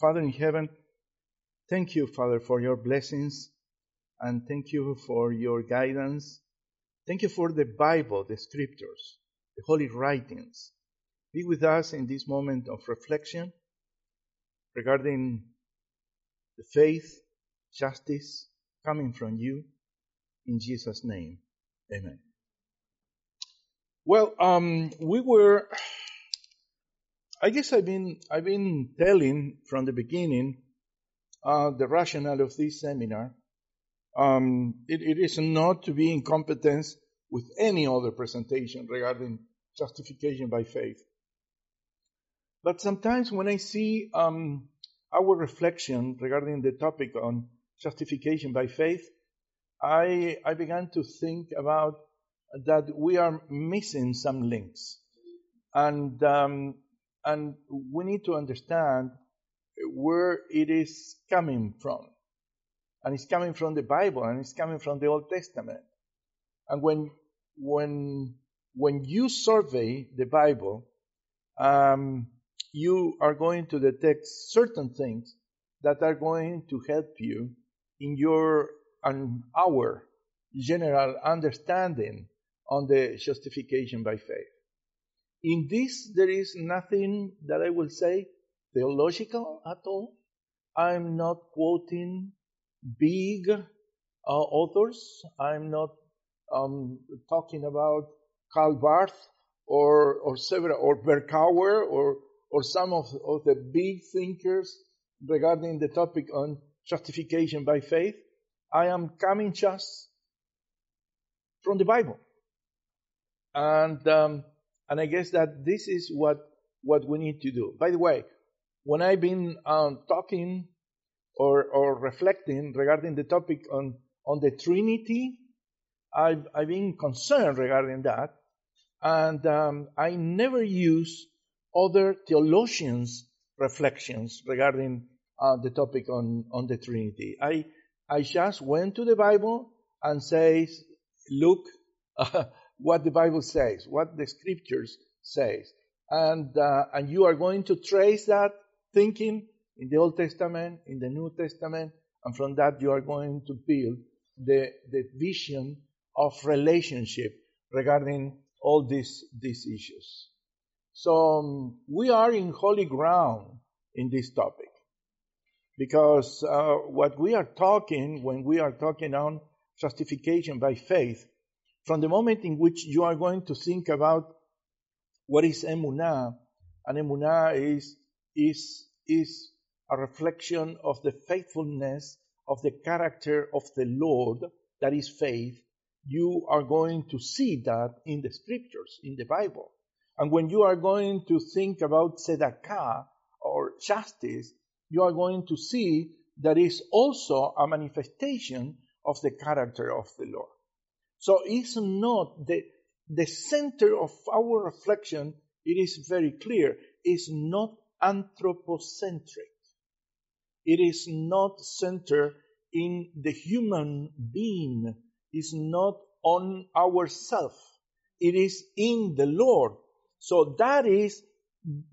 Father in heaven, thank you, Father, for your blessings and thank you for your guidance. Thank you for the Bible, the scriptures, the holy writings. Be with us in this moment of reflection regarding the faith, justice coming from you. In Jesus' name, amen. Well, um, we were, I guess I've been, I've been telling from the beginning, uh, the rationale of this seminar. Um, it, it is not to be in competence with any other presentation regarding justification by faith. But sometimes when I see um, our reflection regarding the topic on justification by faith, I, I began to think about that we are missing some links. And, um, and we need to understand where it is coming from. And it's coming from the Bible and it's coming from the Old Testament. And when, when, when you survey the Bible, um, you are going to detect certain things that are going to help you in your and our general understanding on the justification by faith. In this, there is nothing that I will say theological at all. I'm not quoting big uh, authors. I'm not um, talking about Karl Barth or or several or Berkouwer or or some of, of the big thinkers regarding the topic on justification by faith. I am coming just from the Bible. And, um, and I guess that this is what, what we need to do. By the way, when I've been um, talking or, or reflecting regarding the topic on, on the Trinity, I've, I've been concerned regarding that. And um, I never use other theologians' reflections regarding uh, the topic on, on the Trinity. I, I just went to the Bible and says, look uh, what the Bible says, what the scriptures says. And, uh, and you are going to trace that thinking in the Old Testament, in the New Testament, and from that you are going to build the, the vision of relationship regarding all these, these issues. So um, we are in holy ground in this topic because uh, what we are talking when we are talking on justification by faith, from the moment in which you are going to think about what is emunah, and emunah is is is a reflection of the faithfulness of the character of the Lord, that is faith. You are going to see that in the scriptures, in the Bible. And when you are going to think about tzedakah or justice, you are going to see that is also a manifestation of the character of the Lord. So it's not the, the center of our reflection, it is very clear, is not anthropocentric. It is not centered in the human being, is not on ourself. It is in the Lord so that is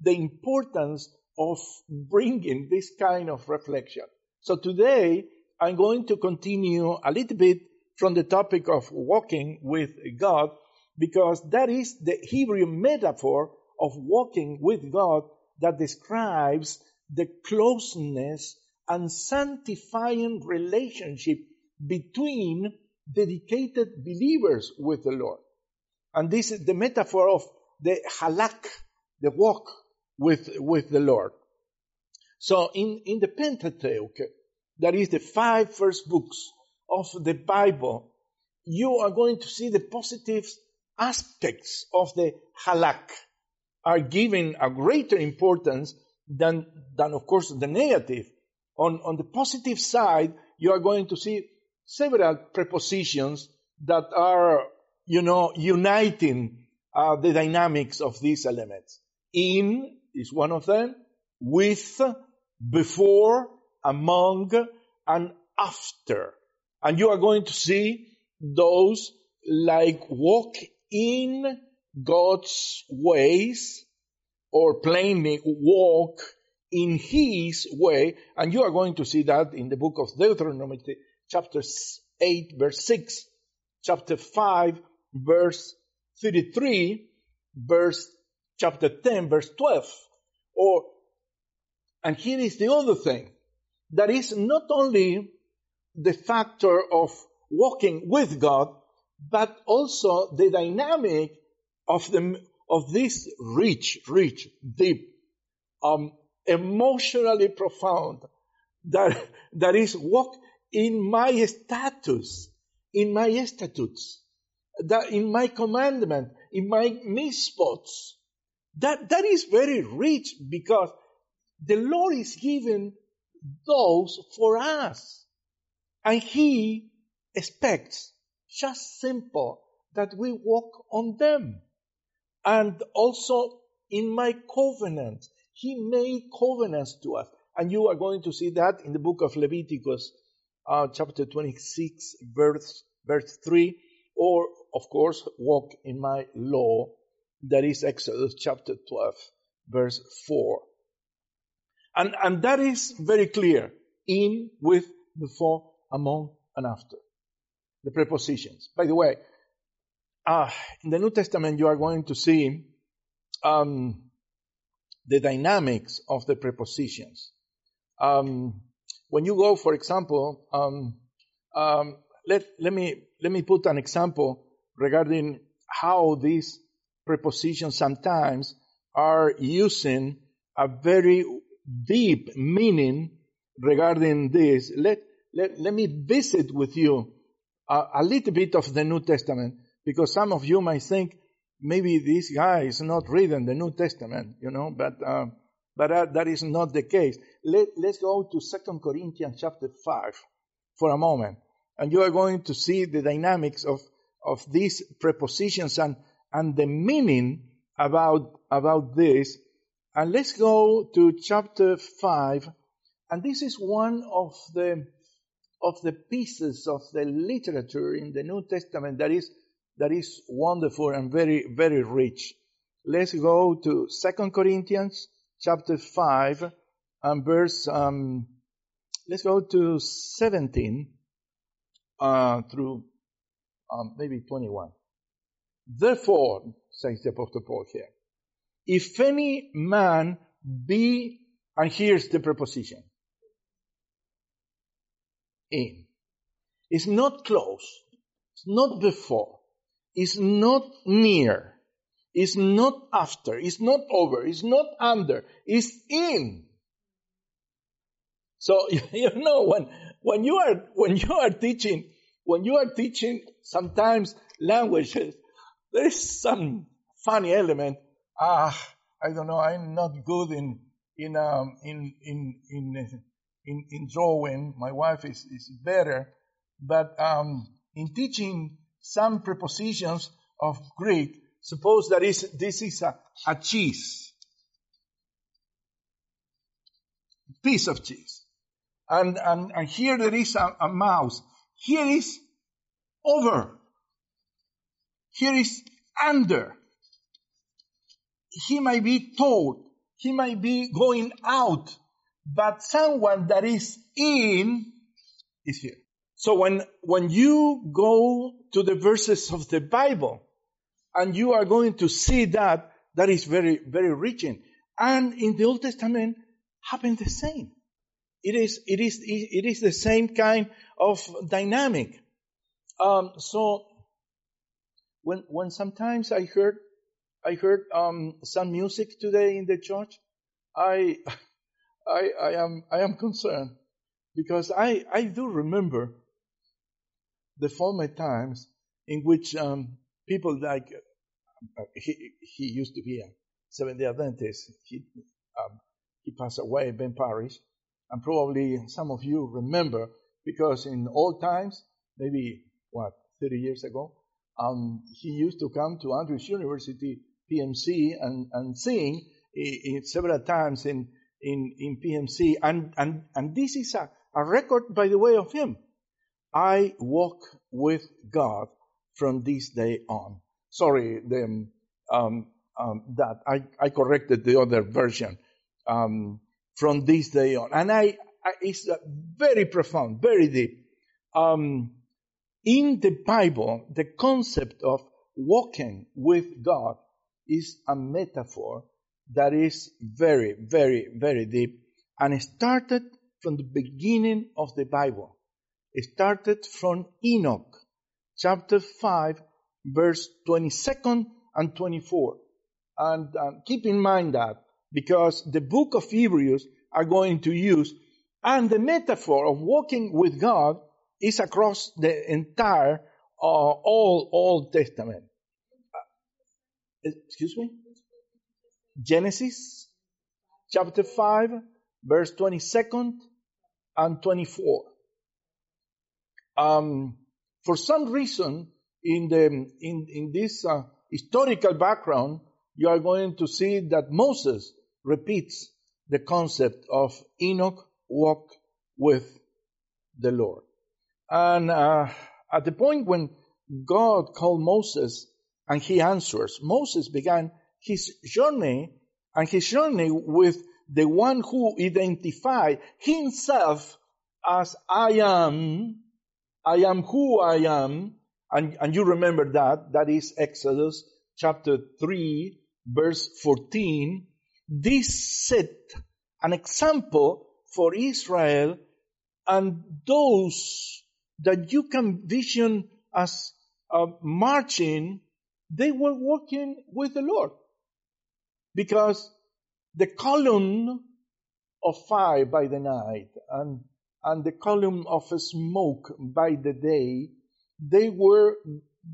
the importance of bringing this kind of reflection. So today I'm going to continue a little bit from the topic of walking with God because that is the Hebrew metaphor of walking with God that describes the closeness and sanctifying relationship between dedicated believers with the Lord. And this is the metaphor of the halak, the walk with, with the Lord. So in, in the Pentateuch, that is the five first books of the Bible, you are going to see the positive aspects of the halak are given a greater importance than, than of course the negative. On, on the positive side, you are going to see several prepositions that are, you know, uniting uh, the dynamics of these elements. In is one of them, with, before, among, and after. And you are going to see those like walk in God's ways, or plainly walk in his way. And you are going to see that in the book of Deuteronomy, chapter 8, verse 6, chapter 5, verse 33, verse chapter 10, verse 12. Or, and here is the other thing. That is not only the factor of walking with God, but also the dynamic of the, of this rich, rich, deep, um, emotionally profound, that, that is walk in my status, in my statutes, that in my commandment, in my mispots. That, that is very rich because the Lord is giving those for us. And He expects just simple that we walk on them. And also in my covenant, He made covenants to us. And you are going to see that in the book of Leviticus, uh, chapter 26, verse, verse 3, or of course, walk in my law. That is Exodus chapter 12, verse 4. And, and that is very clear. In, with, before, among, and after. The prepositions. By the way, uh, in the New Testament, you are going to see um, the dynamics of the prepositions. Um, when you go, for example, um, um, let, let, me, let me put an example regarding how these prepositions sometimes are using a very deep meaning regarding this. Let, let, let me visit with you a, a little bit of the New Testament because some of you might think maybe this guy is not reading the New Testament, you know, but, uh, but uh, that is not the case. Let, let's go to Second Corinthians chapter 5 for a moment. And you are going to see the dynamics of, of these prepositions and, and the meaning about, about this. And let's go to chapter 5. And this is one of the, of the pieces of the literature in the New Testament that is, that is wonderful and very, very rich. Let's go to Second Corinthians chapter 5 and verse, um, let's go to 17 uh, through um, maybe 21. Therefore, says the Apostle Paul here, if any man be, and here's the preposition, in. It's not close. It's not before. It's not near. It's not after. It's not over. It's not under. It's in. So, you know, when, when you are, when you are teaching, when you are teaching sometimes languages, there is some funny element. Ah, I don't know. I'm not good in, in, um, in, in, in, in, in drawing. My wife is, is better. But um, in teaching some prepositions of Greek, suppose that is, this is a, a cheese. Piece of cheese. And, and, and here there is a, a mouse. Here is over. Here is under. He might be told. He might be going out but someone that is in is here. So when, when you go to the verses of the Bible and you are going to see that, that is very, very reaching. And in the Old Testament happened the same. It is, it is, it is the same kind of dynamic. Um, so when, when sometimes I heard, I heard, um, some music today in the church, I, I, I am I am concerned because I, I do remember the former times in which um, people like uh, he, he used to be a Seventh Day Adventist. He um, he passed away, Ben Parish, and probably some of you remember because in old times, maybe what 30 years ago, um, he used to come to Andrews University PMC and and sing in, several times in in, in PMC. And, and, and this is a, a record, by the way, of him. I walk with God from this day on. Sorry, the, um, um, that I, I corrected the other version. Um, from this day on. And I, I it's very profound, very deep. Um, in the Bible, the concept of walking with God is a metaphor that is very, very, very deep and it started from the beginning of the Bible. It started from Enoch, chapter 5, verse 22 and 24. And keep in mind that because the book of Hebrews are going to use, and the metaphor of walking with God is across the entire uh, all Old Testament. Uh, excuse me? Genesis chapter 5, verse 22 and 24. Um, for some reason, in the in in this uh, historical background, you are going to see that Moses repeats the concept of Enoch walk with the Lord. And uh, at the point when God called Moses and he answers, Moses began his journey and his journey with the one who identified himself as I am, I am who I am, and, and you remember that, that is Exodus chapter 3, verse 14. This set an example for Israel and those that you can vision as uh, marching, they were working with the Lord. Because the column of fire by the night and, and the column of smoke by the day, they were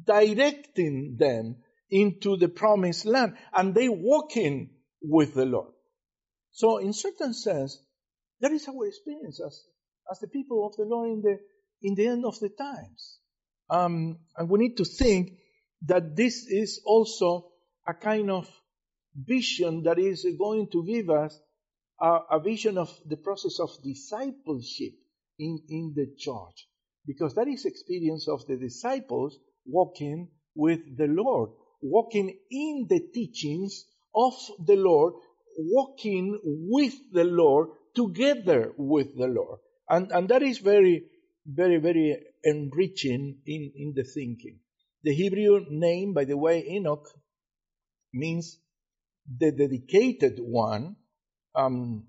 directing them into the promised land and they walking with the Lord. So in certain sense, that is our experience as, as the people of the Lord in the, in the end of the times. Um, and we need to think that this is also a kind of vision that is going to give us a, a vision of the process of discipleship in, in the church. Because that is experience of the disciples walking with the Lord, walking in the teachings of the Lord, walking with the Lord, together with the Lord. And, and that is very, very, very enriching in, in the thinking. The Hebrew name, by the way, Enoch, means the dedicated one. Um,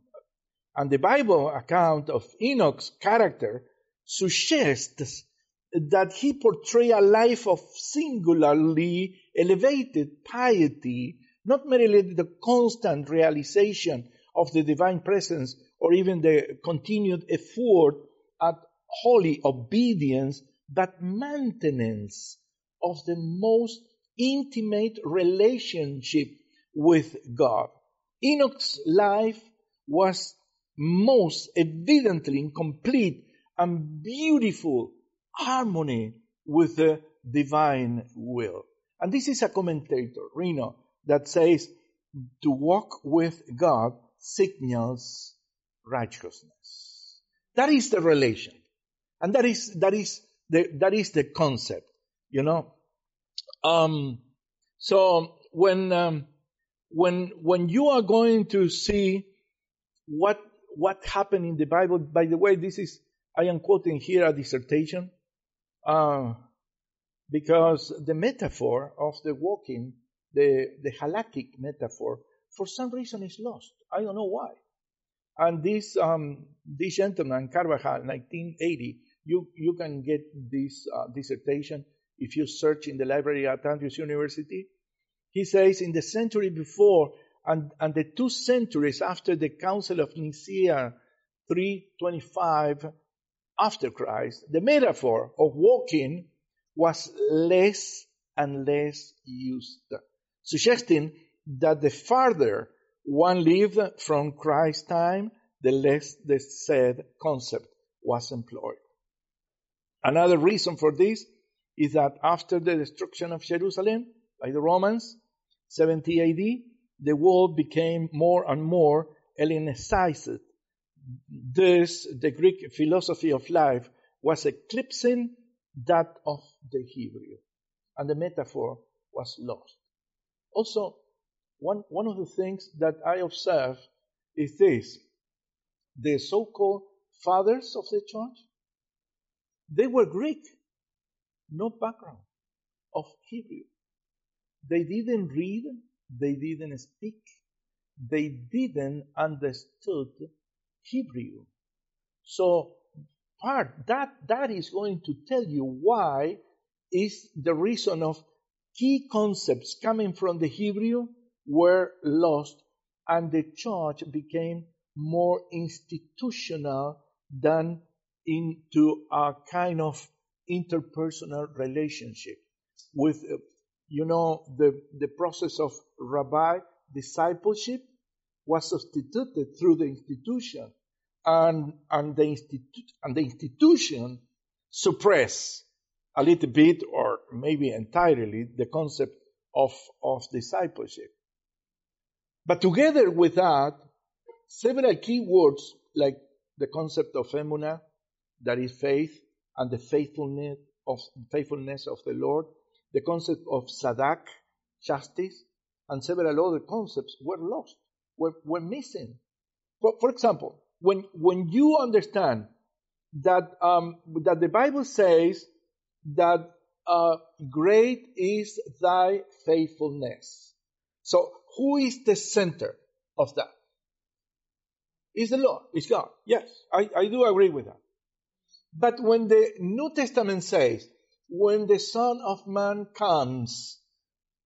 and the Bible account of Enoch's character suggests that he portrayed a life of singularly elevated piety, not merely the constant realization of the divine presence or even the continued effort at holy obedience, but maintenance of the most intimate relationship with God. Enoch's life was most evidently in complete and beautiful harmony with the divine will. And this is a commentator, Reno, that says to walk with God signals righteousness. That is the relation. And that is, that is the, that is the concept, you know. Um, so when, um, when, when you are going to see what, what happened in the Bible, by the way, this is, I am quoting here a dissertation, uh, because the metaphor of the walking, the, the halakhic metaphor, for some reason is lost. I don't know why. And this, um, this gentleman, Carvajal, 1980, you, you can get this uh, dissertation if you search in the library at Andrews University. He says in the century before and, and the two centuries after the Council of Nicaea 325 after Christ, the metaphor of walking was less and less used, suggesting that the farther one lived from Christ's time, the less the said concept was employed. Another reason for this is that after the destruction of Jerusalem by the Romans, 70 AD, the world became more and more Hellenicized. Thus, the Greek philosophy of life was eclipsing that of the Hebrew, and the metaphor was lost. Also, one, one of the things that I observe is this. the so-called fathers of the church, they were Greek, no background of Hebrew. They didn't read, they didn't speak, they didn't understood Hebrew. So part that that is going to tell you why is the reason of key concepts coming from the Hebrew were lost and the church became more institutional than into a kind of interpersonal relationship with you know the the process of rabbi discipleship was substituted through the institution and and the institu- and the institution suppress a little bit or maybe entirely the concept of of discipleship. But together with that several key words like the concept of emuna that is faith and the faithfulness of faithfulness of the Lord, the concept of sadak, justice, and several other concepts were lost, were, were missing. For, for example, when when you understand that um, that the Bible says that uh, great is thy faithfulness. So who is the center of that? Is the Lord, is God. Yes, I, I do agree with that. But when the New Testament says, when the Son of Man comes,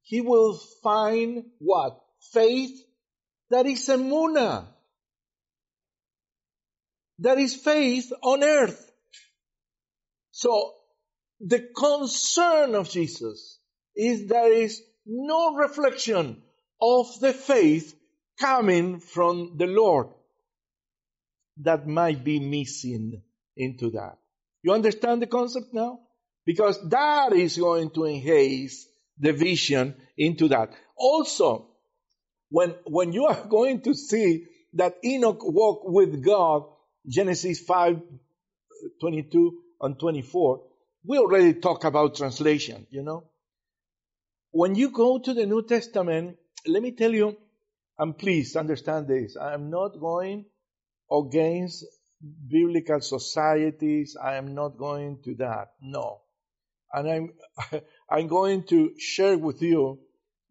he will find what? Faith that is emuna. That is faith on earth. So the concern of Jesus is there is no reflection of the faith coming from the Lord that might be missing into that. You understand the concept now? Because that is going to enhance the vision into that. Also, when, when you are going to see that Enoch walked with God, Genesis 5, 22 and 24, we already talk about translation, you know. When you go to the New Testament, let me tell you, and please understand this, I'm not going against biblical societies. I am not going to that. No. And I'm, I'm going to share with you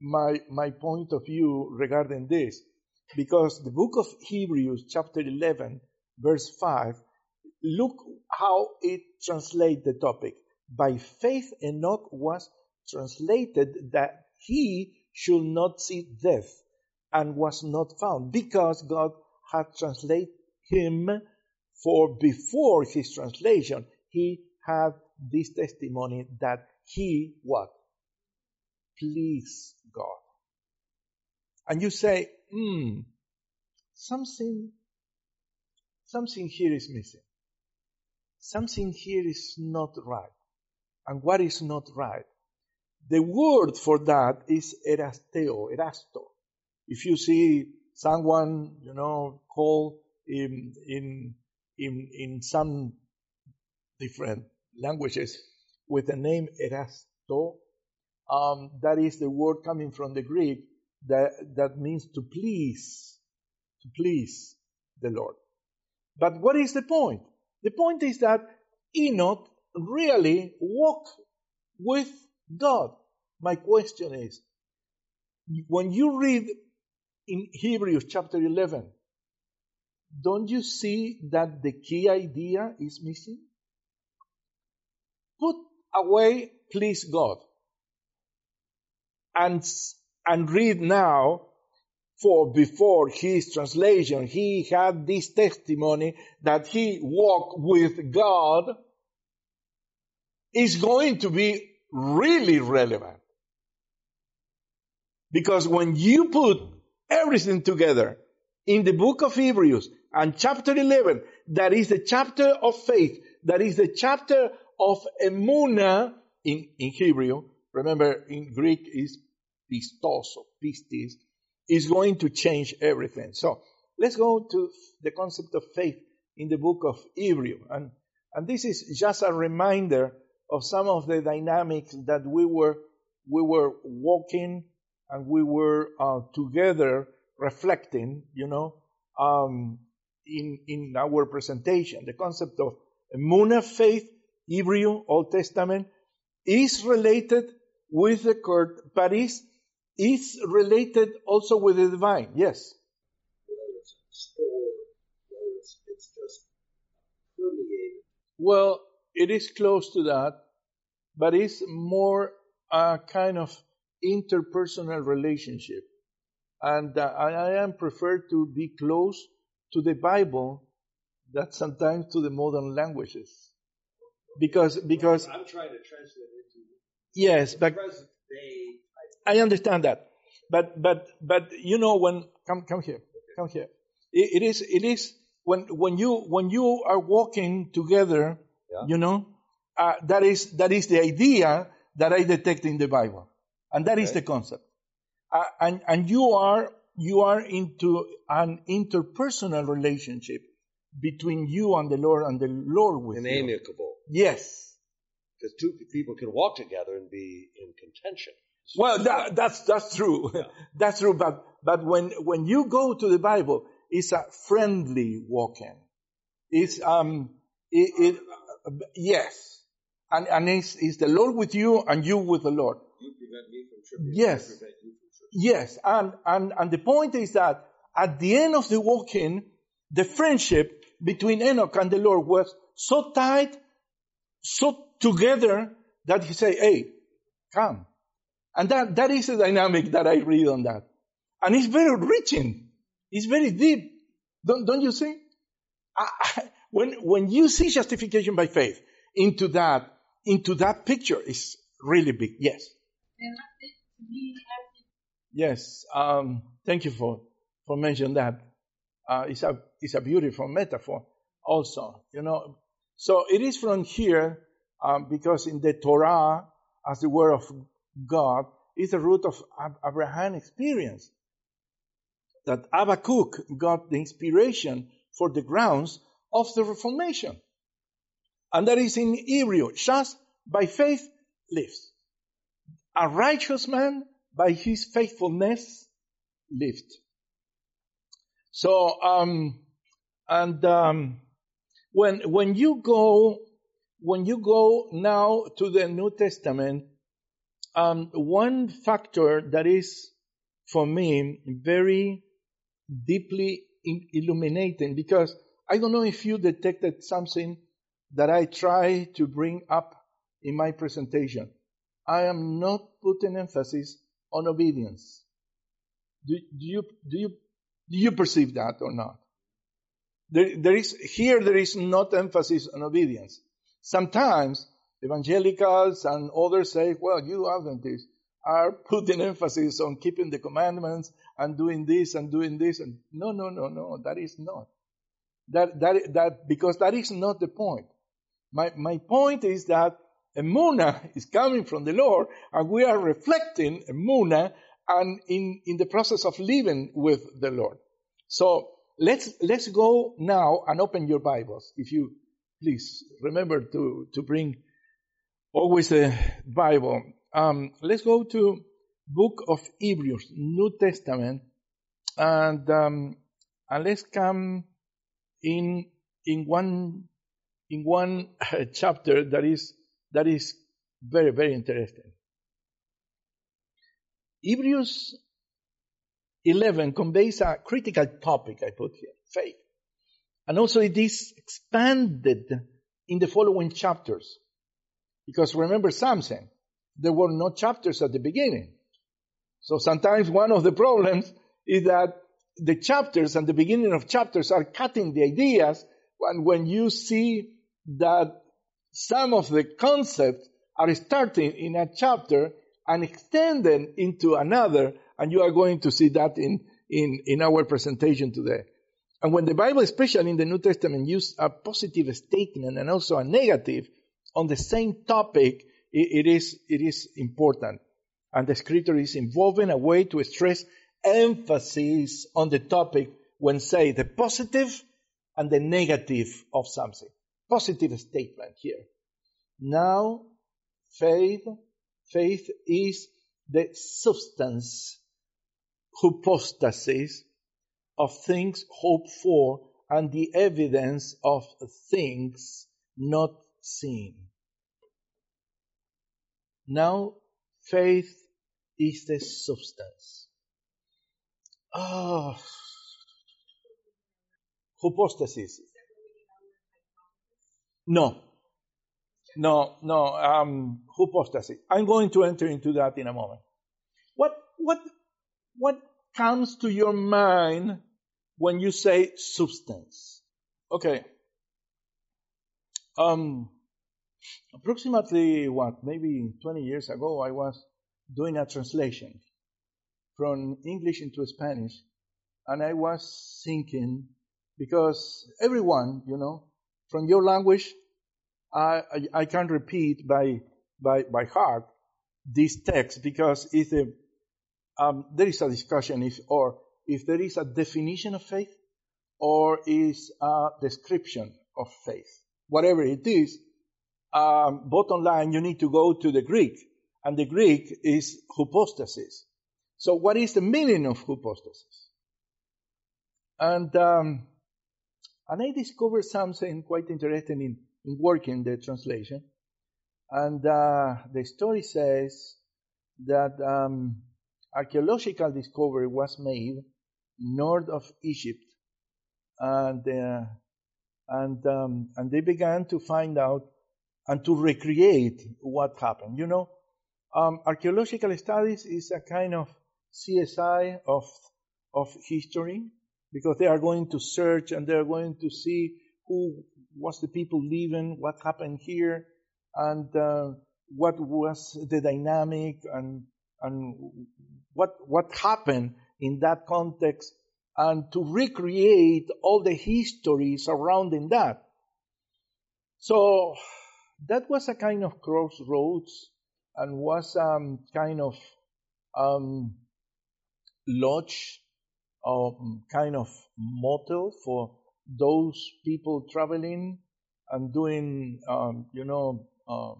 my, my point of view regarding this. Because the book of Hebrews, chapter 11, verse 5, look how it translates the topic. By faith, Enoch was translated that he should not see death and was not found because God had translated him for before his translation, he had this testimony that he what? Please God. And you say, hmm, something, something here is missing. Something here is not right. And what is not right? The word for that is erasteo, erasto. If you see someone, you know, call in, in in, in some different languages with the name Erasto. Um, that is the word coming from the Greek that, that means to please, to please the Lord. But what is the point? The point is that Enoch really walked with God. My question is, when you read in Hebrews chapter 11, don't you see that the key idea is missing? Away, please God. And, and read now, for before his translation, he had this testimony that he walked with God is going to be really relevant. Because when you put everything together in the book of Hebrews, and chapter 11, that is the chapter of faith, that is the chapter of emuna in, in Hebrew. Remember, in Greek is pistos or pistis, is going to change everything. So let's go to the concept of faith in the book of Hebrew. And, and this is just a reminder of some of the dynamics that we were, we were walking and we were uh, together reflecting, you know, um, in, in our presentation. The concept of Muna faith, Hebrew, Old Testament, is related with the court, but is, is related also with the divine. Yes. Well, it is close to that, but it's more a kind of interpersonal relationship. And uh, I, I am preferred to be close to the Bible than sometimes to the modern languages. Because, because. I'm trying to translate it. Yes, but. I understand that. But, but, but, you know, when, come, come here, come here. it, it is, it is, when, when you, when you are walking together, yeah. you know, uh, that is, that is the idea that I detect in the Bible. And that okay. is the concept. Uh, and, and you are, you are into an interpersonal relationship between you and the Lord and the Lord with and you. amicable. Yes. Because two people can walk together and be in contention. Well, that, that's, that's true. Yeah. that's true. But, but when, when you go to the Bible, it's a friendly walking. It's, um, it, it uh, yes. And, and it's, it's the Lord with you and you with the Lord. You prevent me from tripping. Yes. Yes. And, and, and the point is that at the end of the walking, the friendship between Enoch and the Lord was so tight, so together that he said, Hey, come. And that, that is the dynamic that I read on that. And it's very enriching. It's very deep. Don't, don't you see? I, I, when, when you see justification by faith into that, into that picture, it's really big. Yes. Yes. Um, thank you for, for mentioning that. Uh, it's a, it's a beautiful metaphor also, you know. So it is from here, um, because in the Torah, as the word of God, is the root of Abraham experience. That Habakkuk got the inspiration for the grounds of the Reformation. And that is in Hebrew, just by faith lives. A righteous man by his faithfulness lived. So, um, and um, when when you go when you go now to the New Testament, um, one factor that is for me very deeply illuminating because I don't know if you detected something that I try to bring up in my presentation. I am not putting emphasis on obedience. Do, do you do you do you perceive that or not? There, there is, here there is not emphasis on obedience. Sometimes evangelicals and others say, well, you Adventists are putting emphasis on keeping the commandments and doing this and doing this. And no, no, no, no, that is not. That, that, that, because that is not the point. My, my point is that Emuna is coming from the Lord and we are reflecting Emuna and in, in the process of living with the Lord. So let's, let's go now and open your Bibles. If you please remember to, to bring always a Bible. Um, let's go to book of Hebrews, New Testament, and, um, and let's come in, in one, in one chapter that is, that is very, very interesting. Hebrews 11 conveys a critical topic I put here, faith. And also it is expanded in the following chapters. Because remember Samson, there were no chapters at the beginning. So sometimes one of the problems is that the chapters and the beginning of chapters are cutting the ideas and when you see that some of the concepts are starting in a chapter and extending into another, and you are going to see that in, in, in our presentation today. And when the Bible, especially in the New Testament, use a positive statement and also a negative on the same topic, it, it is, it is important. And the scripture is involving a way to stress emphasis on the topic when say the positive and the negative of something. Positive statement here. Now, faith, faith is the substance, hypostasis of things hoped for and the evidence of things not seen. Now, faith is the substance. Oh, hypostasis. No, no, no, um, hypostasis. I'm going to enter into that in a moment. What, what, what comes to your mind when you say substance? Okay. Um, approximately what, maybe 20 years ago, I was doing a translation from English into Spanish, and I was thinking, because everyone, you know, from your language, I, I, I can repeat by, by, by heart this text because it's a, um, there is a discussion if, or if there is a definition of faith or is a description of faith. Whatever it is, um, bottom line, you need to go to the Greek, and the Greek is hypostasis. So, what is the meaning of hypostasis? And um, and I discovered something quite interesting in, in working the translation. And uh, the story says that um, archaeological discovery was made north of Egypt, and uh, and um, and they began to find out and to recreate what happened. You know, um, archaeological studies is a kind of CSI of of history because they are going to search and they are going to see who was the people living, what happened here, and uh, what was the dynamic and and what what happened in that context, and to recreate all the history surrounding that. So that was a kind of crossroads and was um, kind of um, lodge, um, kind of motel for those people traveling and doing, um, you know, uh,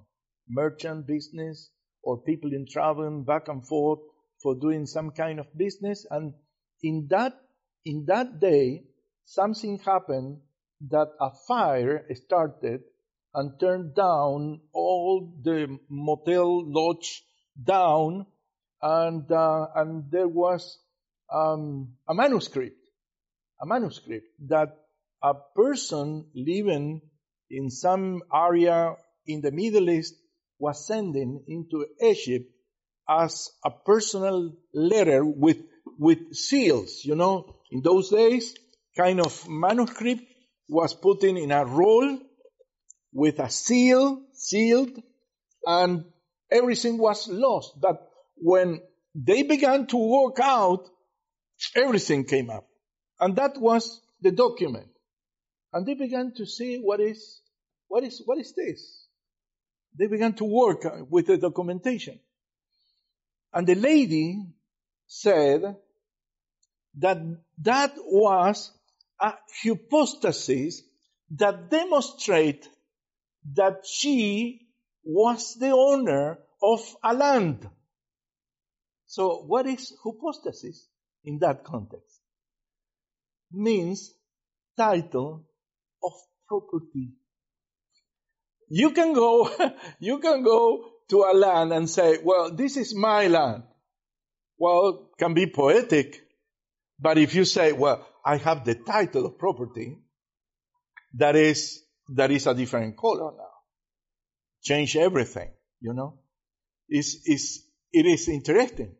merchant business or people in traveling back and forth for doing some kind of business. And in that, in that day, something happened that a fire started and turned down all the motel lodge down, and uh, and there was um, a manuscript, a manuscript that a person living in some area in the Middle East was sending into Egypt as a personal letter with with seals. You know, in those days, kind of manuscript was put in in a roll with a seal, sealed, and everything was lost. But when they began to work out, everything came up. And that was the document. And they began to see what is, what is, what is this? They began to work uh, with the documentation. And the lady said that that was a hypostasis that demonstrate that she was the owner of a land. So what is hypostasis in that context? Means title of property. You can go, you can go to a land and say, well, this is my land. Well, can be poetic, but if you say, well, I have the title of property, that is that is a different color now. Change everything, you know? Is is it is interesting.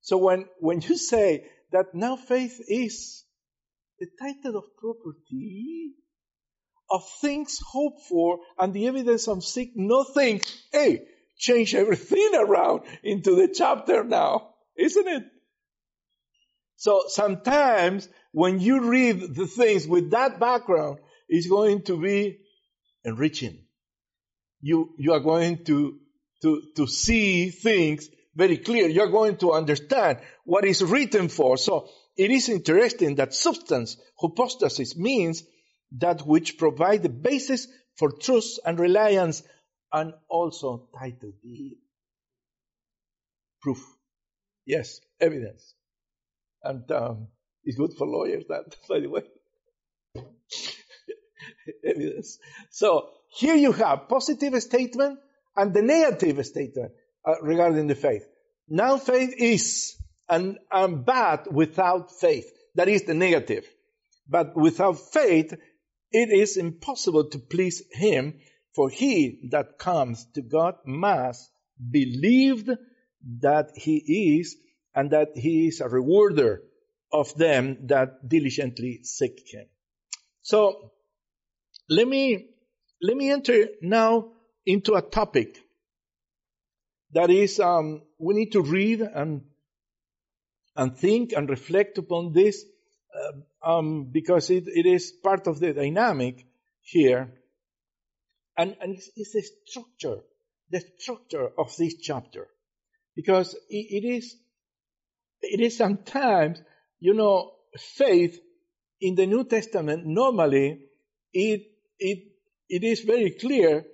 So when when you say that now faith is the title of property of things hoped for and the evidence of sick nothing, hey, change everything around into the chapter now, isn't it? So sometimes when you read the things with that background, it's going to be enriching. You, you are going to, to, to see things very clear. You're going to understand what is written for. So it is interesting that substance, hypostasis, means that which provide the basis for trust and reliance and also title deed. Proof. Yes, evidence. And um, it's good for lawyers that, by the way. evidence. So here you have positive statement and the negative statement uh, regarding the faith. Now faith is and, and bad without faith. That is the negative. But without faith, it is impossible to please him, for he that comes to God must believe that he is and that he is a rewarder of them that diligently seek him. So let me let me enter now into a topic that is um, we need to read and and think and reflect upon this uh, um, because it, it is part of the dynamic here. And, and it's, it's the structure the structure of this chapter. Because it, it is it is sometimes you know faith in the new testament normally it it it is very clear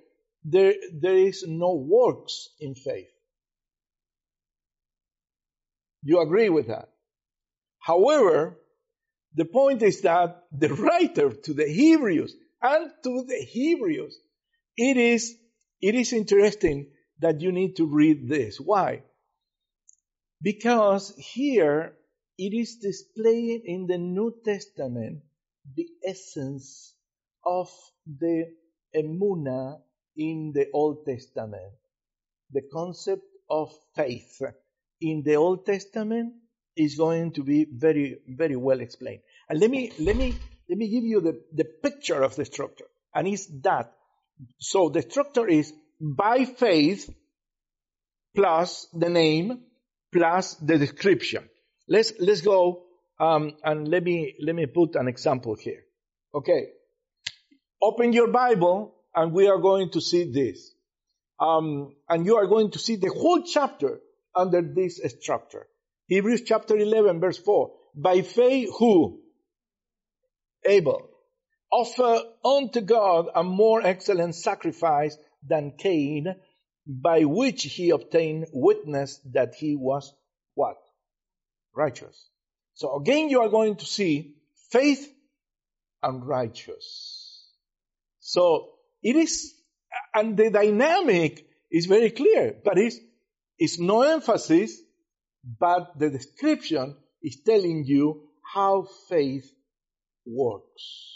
there there is no works in faith. You agree with that? However the point is that the writer to the hebrews and to the hebrews it is it is interesting that you need to read this why because here it is displayed in the New Testament the essence of the emuna in the Old Testament. The concept of faith in the Old Testament is going to be very, very well explained. And let me, let me, let me give you the, the picture of the structure. And it's that. So the structure is by faith plus the name plus the description. Let's, let's go um, and let me, let me put an example here. Okay. Open your Bible and we are going to see this. Um, and you are going to see the whole chapter under this structure. Hebrews chapter 11 verse 4. By faith who? Abel. Offer unto God a more excellent sacrifice than Cain, by which he obtained witness that he was what? Righteous. So again, you are going to see faith and righteous. So it is, and the dynamic is very clear, but it's, it's no emphasis, but the description is telling you how faith works.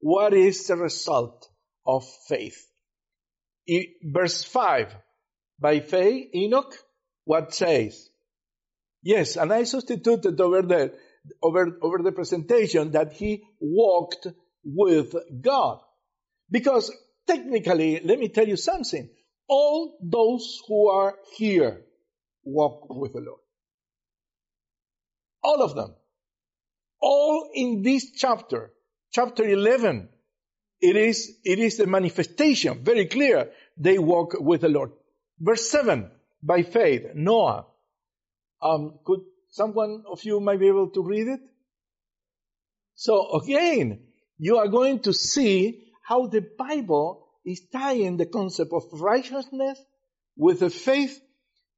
What is the result of faith? verse 5. By faith, Enoch, what says? Yes, and I substituted over the, over, over the presentation that he walked with God. Because technically, let me tell you something. All those who are here walk with the Lord. All of them. All in this chapter, chapter 11, it is, it is the manifestation, very clear. They walk with the Lord. Verse 7, by faith, Noah. Um, could someone of you might be able to read it? So again, you are going to see how the Bible is tying the concept of righteousness with the faith,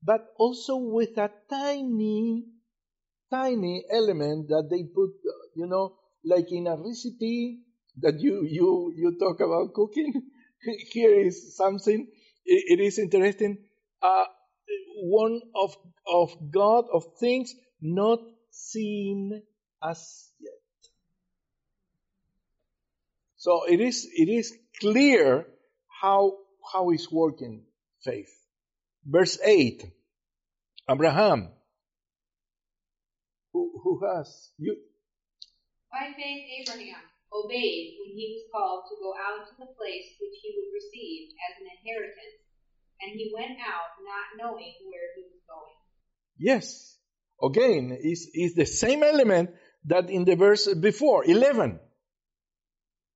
but also with a tiny, tiny element that they put, you know, like in a recipe that you you you talk about cooking. Here is something. it, it is interesting. Uh, one of of God of things not seen as yet. So it is it is clear how how is working faith. Verse eight. Abraham, who who has you. By faith, Abraham obeyed when he was called to go out to the place which he would receive as an inheritance, and he went out not knowing where he was going. Yes. Again, is is the same element that in the verse before, 11.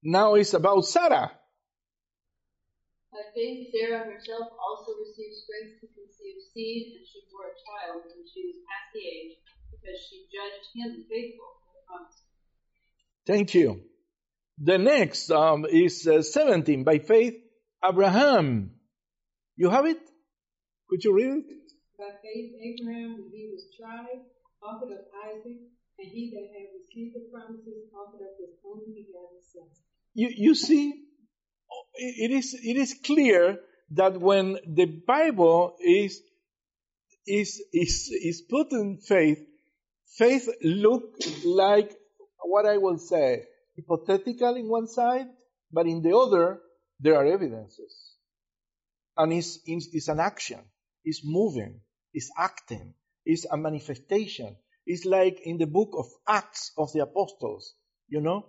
Now it's about Sarah. Faith, Sarah herself also received strength to conceive seed, and she bore a child when she was past the age, because she judged him faithful for the promise. Thank you. The next um, is uh, 17. By faith, Abraham. You have it? Could you read it? By faith, Abraham, when he was tried, offered up Isaac, And he that had received the promises offered up his only begotten Son. You, you see, it is, it is clear that when the Bible is, is, is, is put in faith, faith look like what I will say, hypothetical in one side, but in the other, there are evidences. And it's, it's, it's an action. It's moving. It's acting. It's a manifestation. It's like in the book of Acts of the Apostles, you know?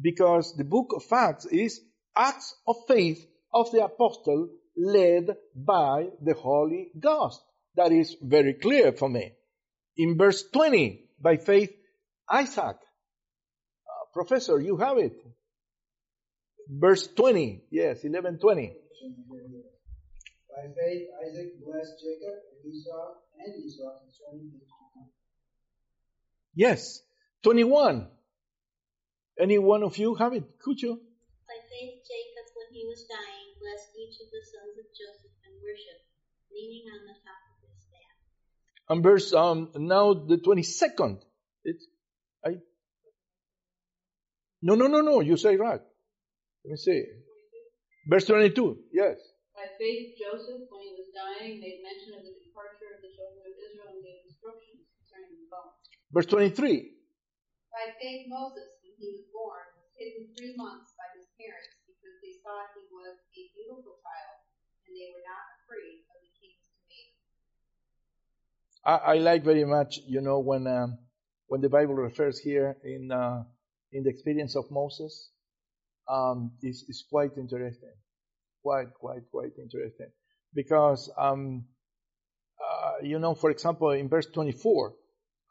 Because the book of Acts is acts of faith of the apostle led by the Holy Ghost. That is very clear for me. In verse 20, by faith, Isaac. Uh, professor, you have it. Verse 20, yes, 1120. By faith, Isaac blessed Jacob and Esau and Esau concerning his Yes, 21. Any one of you have it? Could you? By faith, Jacob, when he was dying, blessed each of the sons of Joseph and worshipped, leaning on the top of his staff. And verse um now the 22nd. It's I No, no, no, no, you say right. Let me see. Verse 22. Yes. By faith, Joseph, when he was dying, made mention of the departure of the children of Israel and gave instructions concerning the bones. Verse 23. By faith, Moses, when he was born, was hidden three months by his parents because they thought he was a beautiful child, and they were not afraid of the king's command. I, I like very much, you know, when um, when the Bible refers here in uh, in the experience of Moses, um, is is quite interesting, quite quite quite interesting, because um, uh, you know, for example, in verse 24,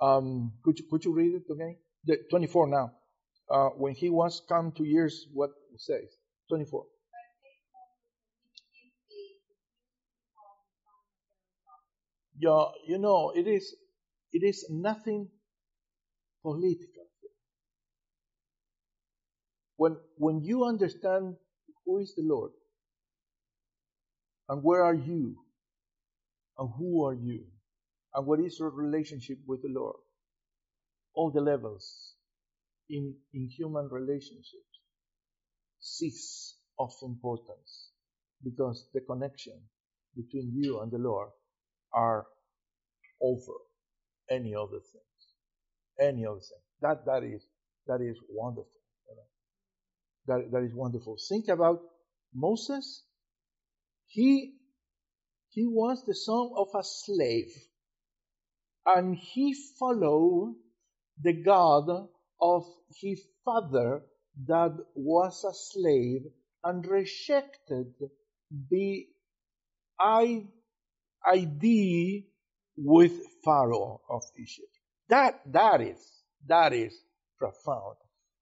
um, could you, could you read it again? The 24 now. Uh, when he was come to years, what it says? 24. By faith, Moses, when he became age, refused to be called the son of Pharaoh's daughter. Yeah, you know, it is it is nothing political. When when you understand who is the Lord and where are you and who are you and what is your relationship with the Lord, all the levels in in human relationships cease of importance because the connection between you and the Lord are over any other things. Any other thing. That that is that is wonderful. you know. That that is wonderful. Think about Moses. He he was the son of a slave. And he followed the God of his father that was a slave and rejected the I idea with Pharaoh of Egypt. That that is that is profound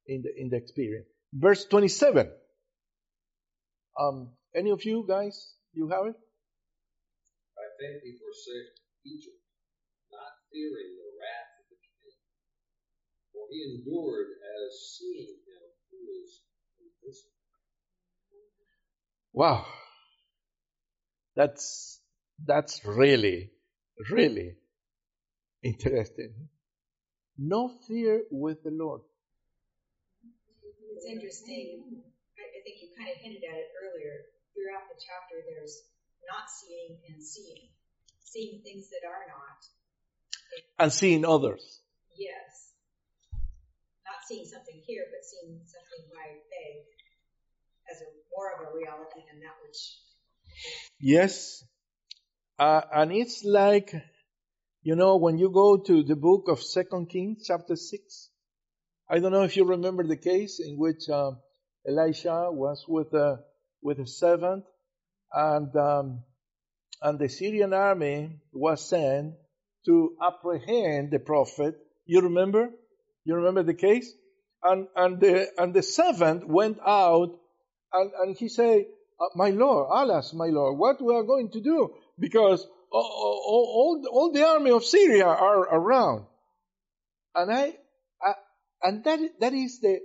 in the in the experience. Verse twenty seven. Um, any of you guys, you have it? By faith he forsook Egypt, not fearing the he endured as seeing him who is invisible. Wow. That's that's really, really interesting. No fear with the Lord. It's interesting. I, I think you kind of hinted at it earlier. Throughout the chapter, there's not seeing and seeing. Seeing things that are not. And seeing others. Yes. Not seeing something here, but seeing something by faith as a, more of a reality than that which. Yes. Uh, and it's like, you know, when you go to the book of Second Kings, chapter 6, I don't know if you remember the case in which uh, Elisha was with a, with a servant and, um, and the Syrian army was sent to apprehend the prophet. You remember? You remember the case? And, and the, and the servant went out and, and he said, uh, my Lord, alas, my Lord, what we are going to do? Because all, all, all the army of Syria are around. And I, I and that, that is the,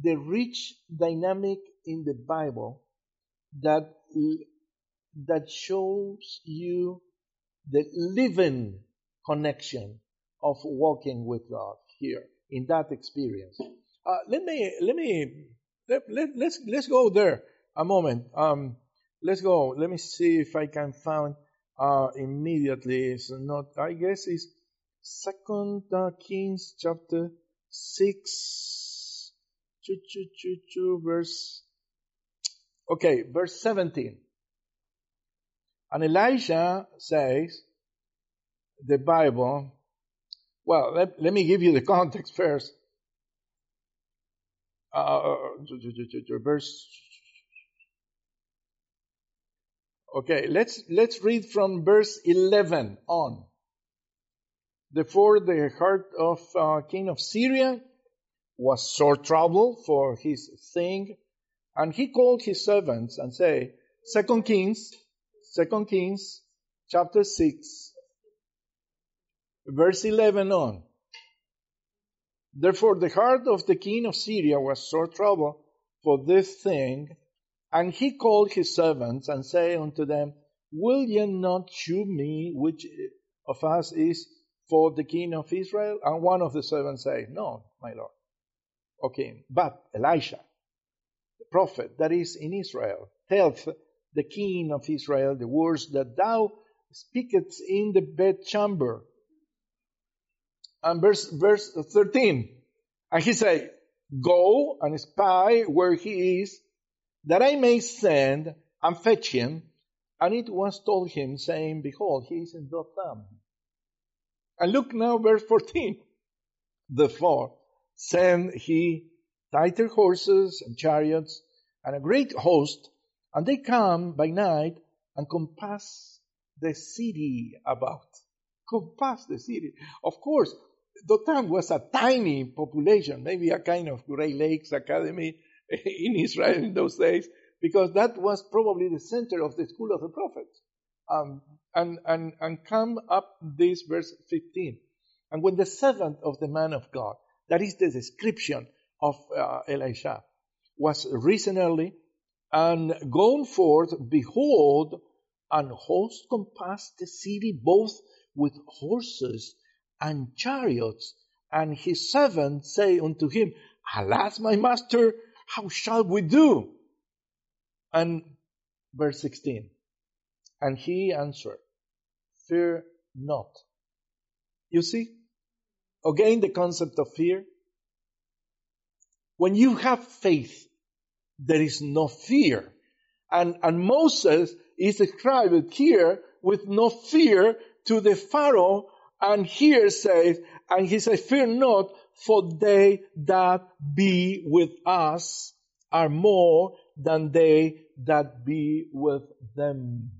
the rich dynamic in the Bible that, that shows you the living connection of walking with God. here in that experience. Uh, let me let me let, let, let's let's go there a moment. Um, let's go. Let me see if I can find uh, immediately. It's not. I guess it's Second Kings chapter six, choo, choo, choo, choo, verse. Okay, verse seventeen. And Elijah says, the Bible. Well, let, let me give you the context first. Uh, verse. Okay, let's let's read from verse eleven on. Therefore, the heart of uh, king of Syria was sore trouble for his thing, and he called his servants and say, Second Kings, Second Kings, chapter six, verse eleven on. Therefore, the heart of the king of Syria was sore troubled for this thing, and he called his servants and said unto them, Will ye not shew me which of us is for the king of Israel? And one of the servants said, No, my lord. Okay, but Elisha, the prophet that is in Israel, telleth the king of Israel the words that thou speakest in the bedchamber and verse, verse 13. And he said, Go and spy where he is, that I may send and fetch him. And it was told him, saying, Behold, he is in Dothan. And look now, verse 14. Therefore, send he tighter horses and chariots and a great host, and they come by night and compass the city about. Compass the city. Of course, Dothan was a tiny population, maybe a kind of Great Lakes Academy in Israel in those days, because that was probably the center of the school of the prophets. Um, and, and, and come up this verse 15. And when the servant of the man of God, that is the description of uh, Elisha, was risen early and gone forth, behold, an host compassed the city both with horses and chariots. And his servants say unto him, Alas, my master, how shall we do? And verse 16. And he answered, Fear not. You see? Again, the concept of fear. When you have faith, there is no fear. And, and Moses is described here with no fear to the Pharaoh and here says, and he says, fear not, for they that be with us are more than they that be with them.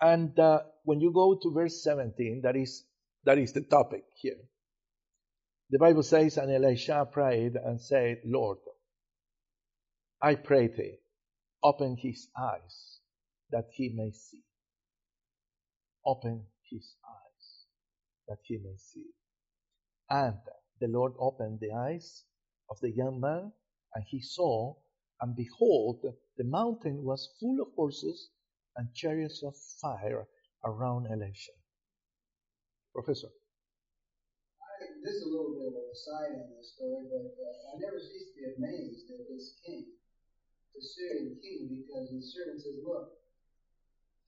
And uh, when you go to verse 17, that is, that is the topic here. The Bible says, and Elisha prayed and said, Lord, I pray thee, open his eyes that he may see open his eyes that he may see. And the Lord opened the eyes of the young man, and he saw, and behold, the mountain was full of horses and chariots of fire around Elisha. Professor. I, this is a little bit of a side on this story, but uh, I never cease to be amazed at this king, the Syrian king, because his servant says, Look,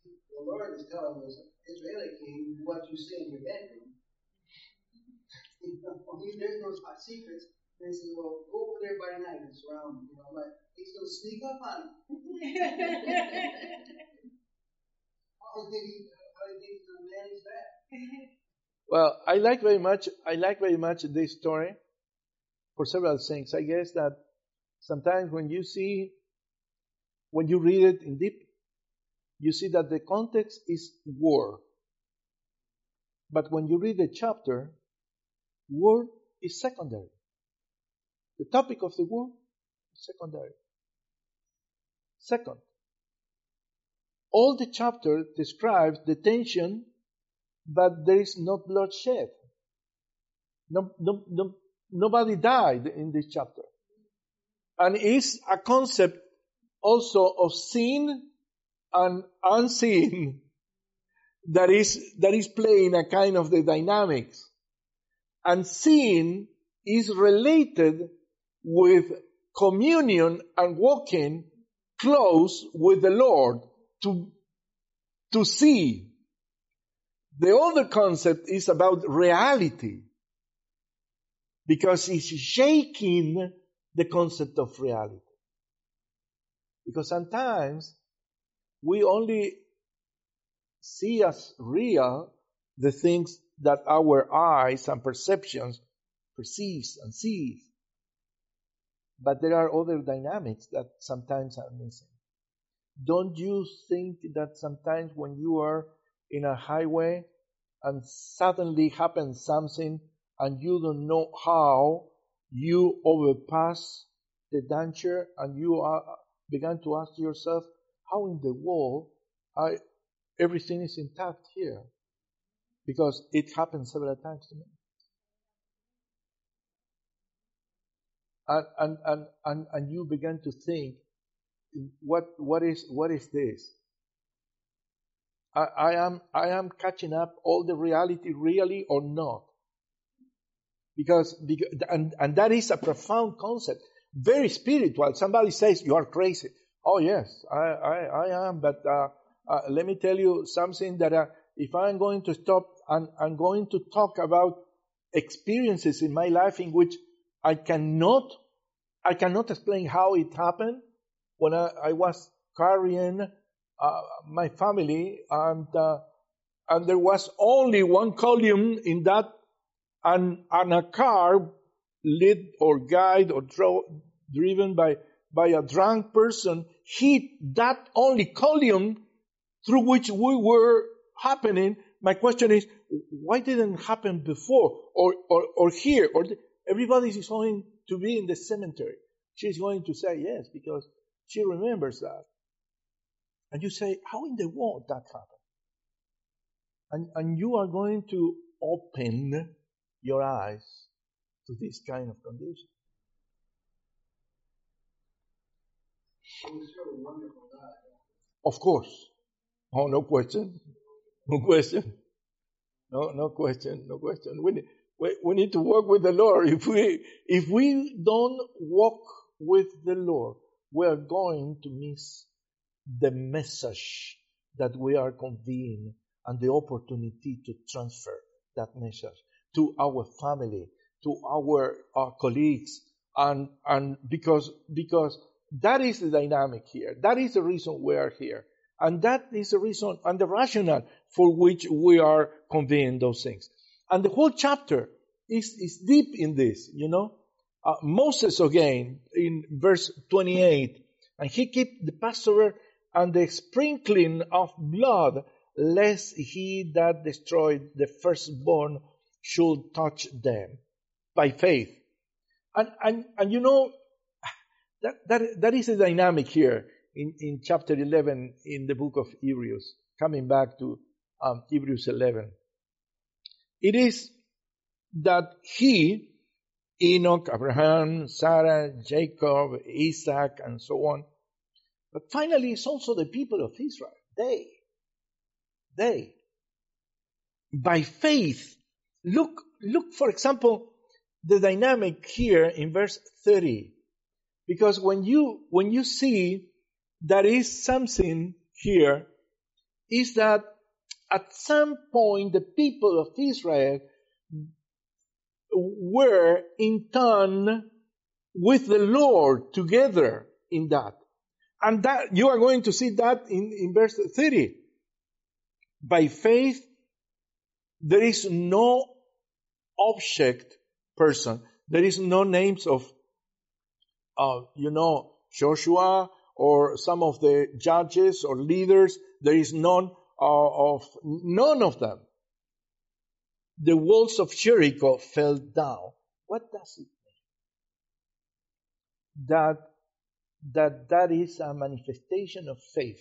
the Lord is telling us Israeli king what you see in your bedroom. you know, there's no secrets. And he says, well, go over there by night and surround him. You know, like he's going to sneak up on him. how do you he, how do you think he's going to manage that? Well, I like very much. I like very much this story for several things. I guess that sometimes when you see, when you read it in deep, you see that the context is war. But when you read the chapter, war is secondary. The topic of the war is secondary. Second, all the chapter describes the tension, but there is no bloodshed. No, no, no, nobody died in this chapter. And it's a concept also of sin and unseen. that is, that is playing a kind of the dynamics. And seeing is related with communion and walking close with the Lord to, to see. The other concept is about reality because it's shaking the concept of reality. Because sometimes we only see as real the things that our eyes and perceptions perceives and sees. But there are other dynamics that sometimes are missing. Don't you think that sometimes when you are in a highway and suddenly happens something and you don't know how, you overpass the danger and you are, began to ask yourself, how in the world I, everything is intact here? Because it happened several times to me. And, and, and, and, and you began to think, what, what is, what is this? I, I am, I am catching up all the reality really or not? Because, because and, and that is a profound concept, very spiritual. Somebody says you are crazy. Oh yes, I, I, I am, but uh, uh, let me tell you something that uh, if I'm going to stop and I'm going to talk about experiences in my life in which I cannot, I cannot explain how it happened. When I, I was carrying uh, my family and uh, and there was only one column in that and, and a car led or guided or dro- driven by, by a drunk person hit that only column through which we were happening. My question is, why didn't happen before or, or, or here? Or everybody is going to be in the cemetery. She's going to say yes because she remembers that. And you say, how in the world that happened? And, and you are going to open your eyes to this kind of condition. Of course. Oh, no question. No question. No, no question. No question. We, we, we need to walk with the Lord. If we, if we don't walk with the Lord, we are going to miss the message that we are conveying and the opportunity to transfer that message to our family, to our uh, colleagues, and and because because that is the dynamic here. That is the reason we are here, and that is the reason and the rationale for which we are conveying those things. And the whole chapter is is deep in this. You know, uh, Moses again in verse twenty eight, and he kept the Passover and the sprinkling of blood, lest he that destroyed the firstborn should touch them by faith. And, and, and you know, that, that, that is a dynamic here in, in chapter 11 in the book of Hebrews, coming back to um, Hebrews 11. It is that he, Enoch, Abraham, Sarah, Jacob, Isaac, and so on, but finally it's also the people of Israel. They, they, by faith, Look, look, for example, the dynamic here in verse 30. Because when you, when you see there is something here, is that at some point the people of Israel were in turn with the Lord together in that. And that, you are going to see that in, in verse 30. By faith, there is no object person. There is no names of, uh, you know, Joshua or some of the judges or leaders. There is none uh, of none of them. The walls of Jericho fell down. What does it mean? That that that is a manifestation of faith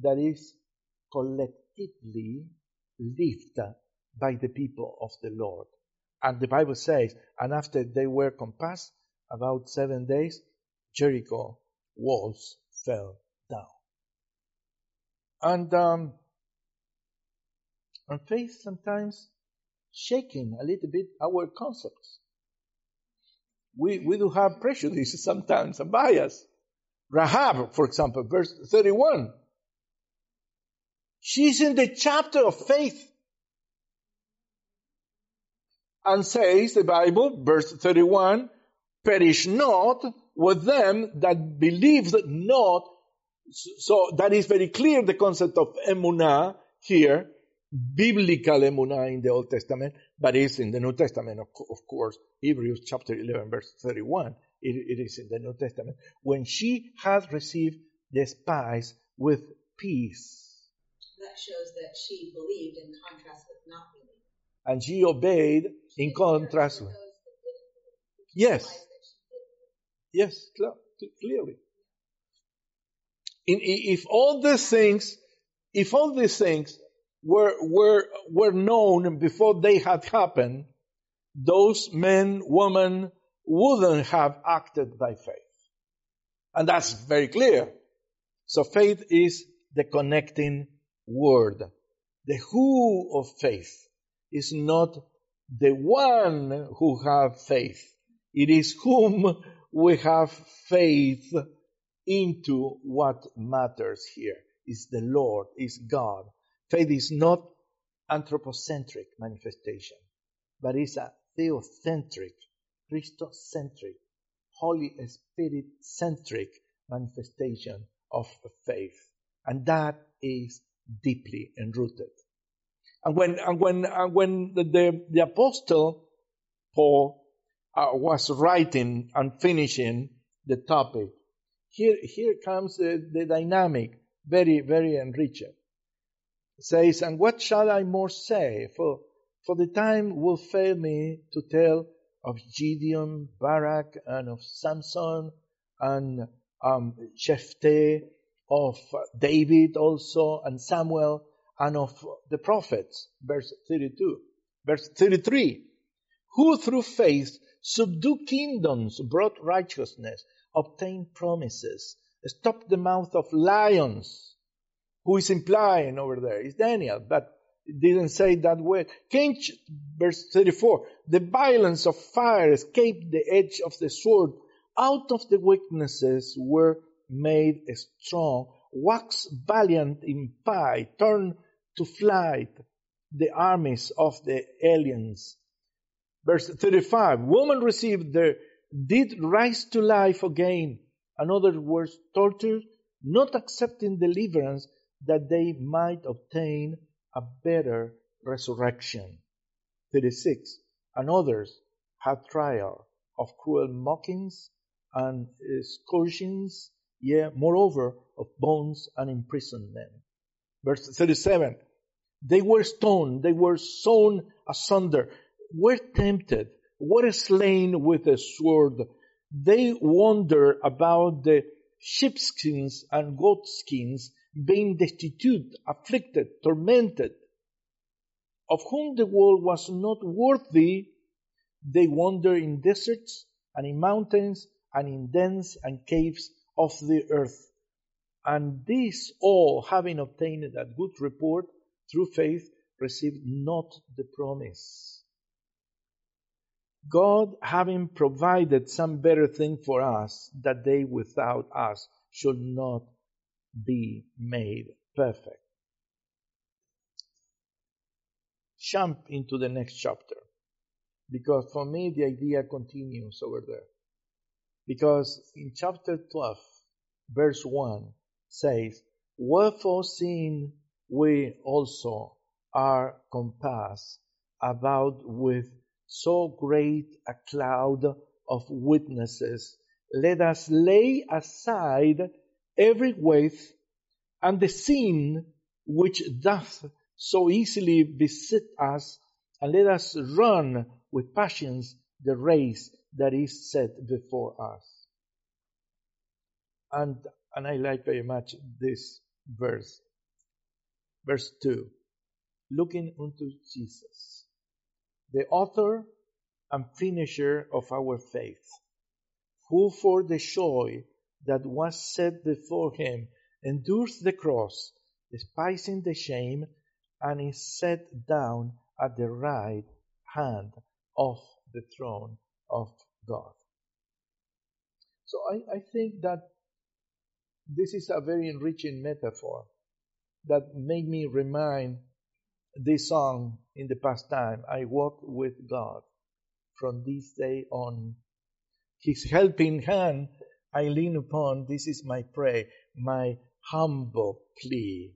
that is collectively lived by the people of the Lord. And the Bible says, and after they were compassed, about seven days, Jericho walls fell down. And um, And faith sometimes shaking a little bit our concepts. We, we do have prejudices sometimes and bias. Rahab, for example, verse 31. She's in the chapter of faith. And says the Bible, verse 31, perish not with them that believe not. So that is very clear, the concept of emunah here, biblical emunah in the Old Testament, but it's in the New Testament, of, of course, Hebrews chapter 11, verse 31. It, it is in the New Testament. When she has received the spies with peace. That shows that she believed in contrast with not believing. And she obeyed in contrast with. Yes. Yes, clearly. In, if all these things, if all these things were, were, were known before they had happened, those men, women wouldn't have acted by faith. And that's very clear. So faith is the connecting word. The who of faith is not the one who have faith. It is whom we have faith into what matters here. Is the Lord, is God. Faith is not anthropocentric manifestation, but is a theocentric, Christocentric, Holy Spirit centric manifestation of faith. And that is deeply enrooted. And when, and when, and when the, the, the apostle Paul uh, was writing and finishing the topic, here, here comes the, the dynamic, very, very enriched. It says, and what shall I more say? For, for the time will fail me to tell of Gideon, Barak, and of Samson, and um, Jephthah, of David also, and Samuel, and of the prophets. Verse 32. Verse 33. Who through faith subdued kingdoms, brought righteousness, obtained promises, stopped the mouth of lions. Who is implying over there is Daniel, but it didn't say that word. King, verse 34, the violence of fire escaped the edge of the sword. Out of the weaknesses were made strong. Wax valiant in fight, turn to flight the armies of the aliens. Verse 35, woman received the, did rise to life again. Another was tortured, not accepting deliverance that they might obtain a better resurrection. 36, and others had trial of cruel mockings and eh, scourgings, yea, moreover, of bonds and imprisonment. Verse 37, they were stoned, they were sawn asunder, were tempted, were slain with a sword. They wander about the sheepskins and goatskins, being destitute, afflicted, tormented, of whom the world was not worthy. They wander in deserts and in mountains and in dens and caves of the earth. And these all, having obtained a good report through faith, received not the promise. God having provided some better thing for us, that they without us should not be made perfect. Jump into the next chapter. Because for me, the idea continues over there. Because in chapter 12, verse 1 says, Wherefore seeing we also are compassed about with so great a cloud of witnesses, let us lay aside every weight and the sin which doth so easily beset us, and let us run with patience the race that is set before us. And, and I like very much this verse. Verse 2. Looking unto Jesus, the author and finisher of our faith, who for the joy that was set before him endures the cross, despising the shame, and is set down at the right hand of the throne of God. So I, I think that this is a very enriching metaphor that made me remind this song in the past time. I walk with God from this day on. His helping hand I lean upon. This is my prayer, my humble plea.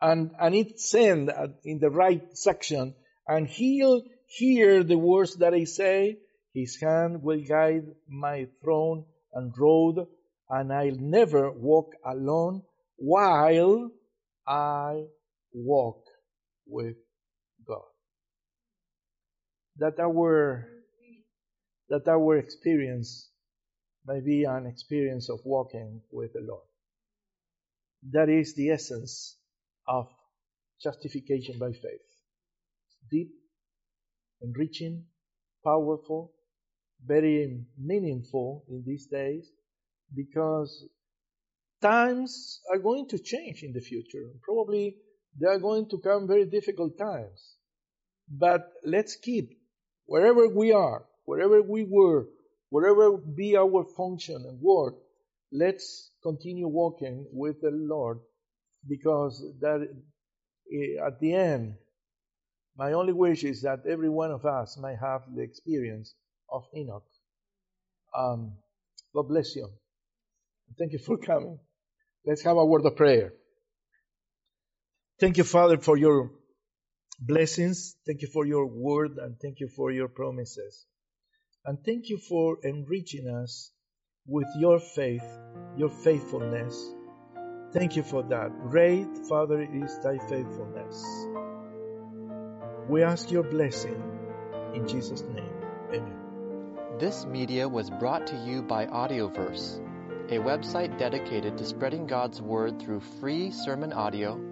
And, and it's in, uh, in the right section. And he'll hear the words that I say. His hand will guide my throne and road, and I'll never walk alone while I walk with God. That our, that our experience may be an experience of walking with the Lord. That is the essence of justification by faith. Deep, enriching, powerful, very meaningful in these days because times are going to change in the future. Probably there are going to come very difficult times. But let's keep wherever we are, wherever we were, wherever be our function and work, let's continue walking with the Lord because that eh, at the end, my only wish is that every one of us may have the experience of Enoch. Um, God bless you. Thank you for coming. Let's have a word of prayer. Thank you, Father, for your blessings. Thank you for your word and thank you for your promises. And thank you for enriching us with your faith, your faithfulness. Thank you for that. Great, Father, is thy faithfulness. We ask your blessing in Jesus' name. Amen. This media was brought to you by Audioverse, a website dedicated to spreading God's Word through free sermon audio